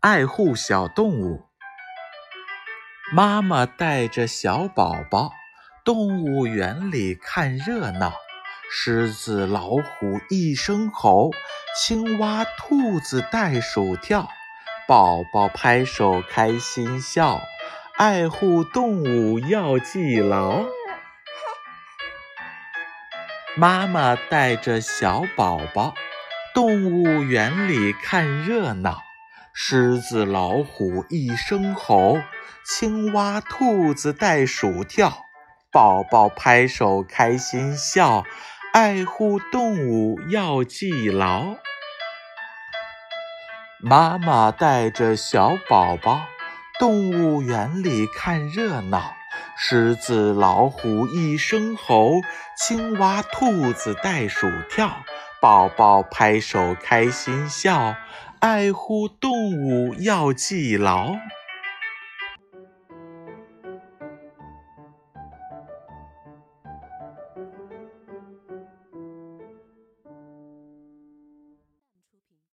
爱护小动物。妈妈带着小宝宝，动物园里看热闹。狮子、老虎一声吼，青蛙、兔子、袋鼠跳，宝宝拍手开心笑。爱护动物要记牢。妈妈带着小宝宝，动物园里看热闹。狮子、老虎一声吼，青蛙、兔子、袋鼠跳，宝宝拍手开心笑。爱护动物要记牢。妈妈带着小宝宝，动物园里看热闹。狮子、老虎一声吼，青蛙、兔子、袋鼠跳，宝宝拍手开心笑。爱护动物要记牢。